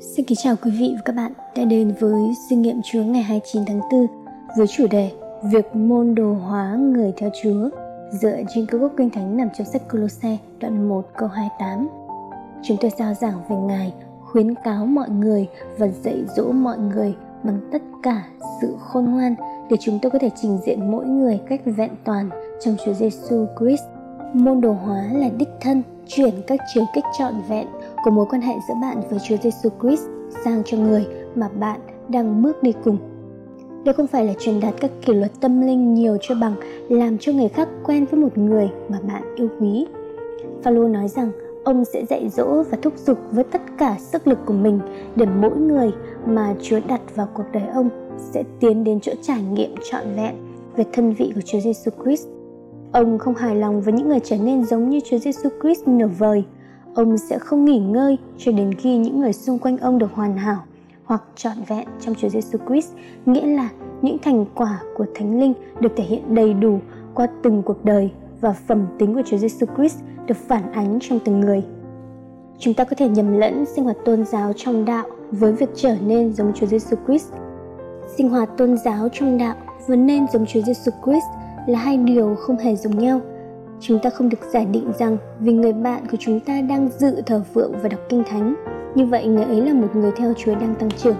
Xin kính chào quý vị và các bạn đã đến với suy nghiệm Chúa ngày 29 tháng 4 với chủ đề Việc môn đồ hóa người theo Chúa dựa trên câu gốc kinh thánh nằm trong sách Colosse đoạn 1 câu 28. Chúng tôi giao giảng về Ngài, khuyến cáo mọi người và dạy dỗ mọi người bằng tất cả sự khôn ngoan để chúng tôi có thể trình diện mỗi người cách vẹn toàn trong Chúa Giêsu Christ. Môn đồ hóa là đích thân chuyển các chiều kích trọn vẹn của mối quan hệ giữa bạn với Chúa Giêsu Christ sang cho người mà bạn đang bước đi cùng. Đây không phải là truyền đạt các kỷ luật tâm linh nhiều cho bằng, làm cho người khác quen với một người mà bạn yêu quý. Phaolô nói rằng, ông sẽ dạy dỗ và thúc giục với tất cả sức lực của mình để mỗi người mà Chúa đặt vào cuộc đời ông sẽ tiến đến chỗ trải nghiệm trọn vẹn về thân vị của Chúa Giêsu Christ. Ông không hài lòng với những người trở nên giống như Chúa Giêsu Christ nửa vời ông sẽ không nghỉ ngơi cho đến khi những người xung quanh ông được hoàn hảo hoặc trọn vẹn trong Chúa Giêsu Christ, nghĩa là những thành quả của Thánh Linh được thể hiện đầy đủ qua từng cuộc đời và phẩm tính của Chúa Giêsu Christ được phản ánh trong từng người. Chúng ta có thể nhầm lẫn sinh hoạt tôn giáo trong đạo với việc trở nên giống Chúa Giêsu Christ. Sinh hoạt tôn giáo trong đạo và nên giống Chúa Giêsu Christ là hai điều không hề giống nhau – Chúng ta không được giả định rằng vì người bạn của chúng ta đang dự thờ phượng và đọc kinh thánh, như vậy người ấy là một người theo Chúa đang tăng trưởng.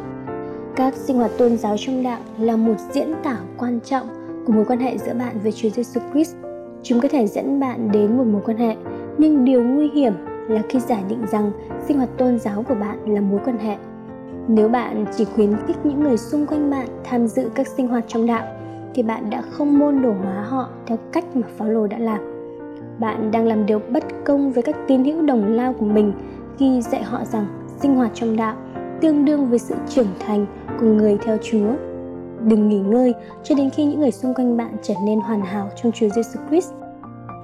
Các sinh hoạt tôn giáo trong đạo là một diễn tả quan trọng của mối quan hệ giữa bạn với Chúa Giêsu Christ. Chúng có thể dẫn bạn đến một mối quan hệ, nhưng điều nguy hiểm là khi giả định rằng sinh hoạt tôn giáo của bạn là mối quan hệ. Nếu bạn chỉ khuyến khích những người xung quanh bạn tham dự các sinh hoạt trong đạo, thì bạn đã không môn đồ hóa họ theo cách mà Phaolô đã làm bạn đang làm điều bất công với các tín hữu đồng lao của mình khi dạy họ rằng sinh hoạt trong đạo tương đương với sự trưởng thành của người theo Chúa. Đừng nghỉ ngơi cho đến khi những người xung quanh bạn trở nên hoàn hảo trong Chúa Giêsu Christ.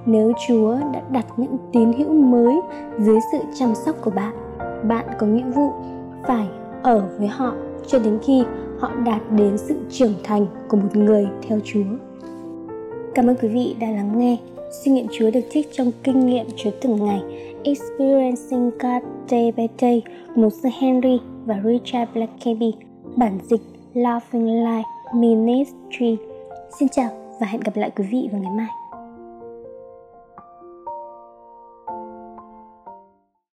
Nếu Chúa đã đặt những tín hữu mới dưới sự chăm sóc của bạn, bạn có nghĩa vụ phải ở với họ cho đến khi họ đạt đến sự trưởng thành của một người theo Chúa. Cảm ơn quý vị đã lắng nghe. Suy nghiệm Chúa được trích trong kinh nghiệm Chúa từng ngày. Experiencing God Day by Day một sư Henry và Richard Blackaby bản dịch Loving Life Ministry. Xin chào và hẹn gặp lại quý vị vào ngày mai.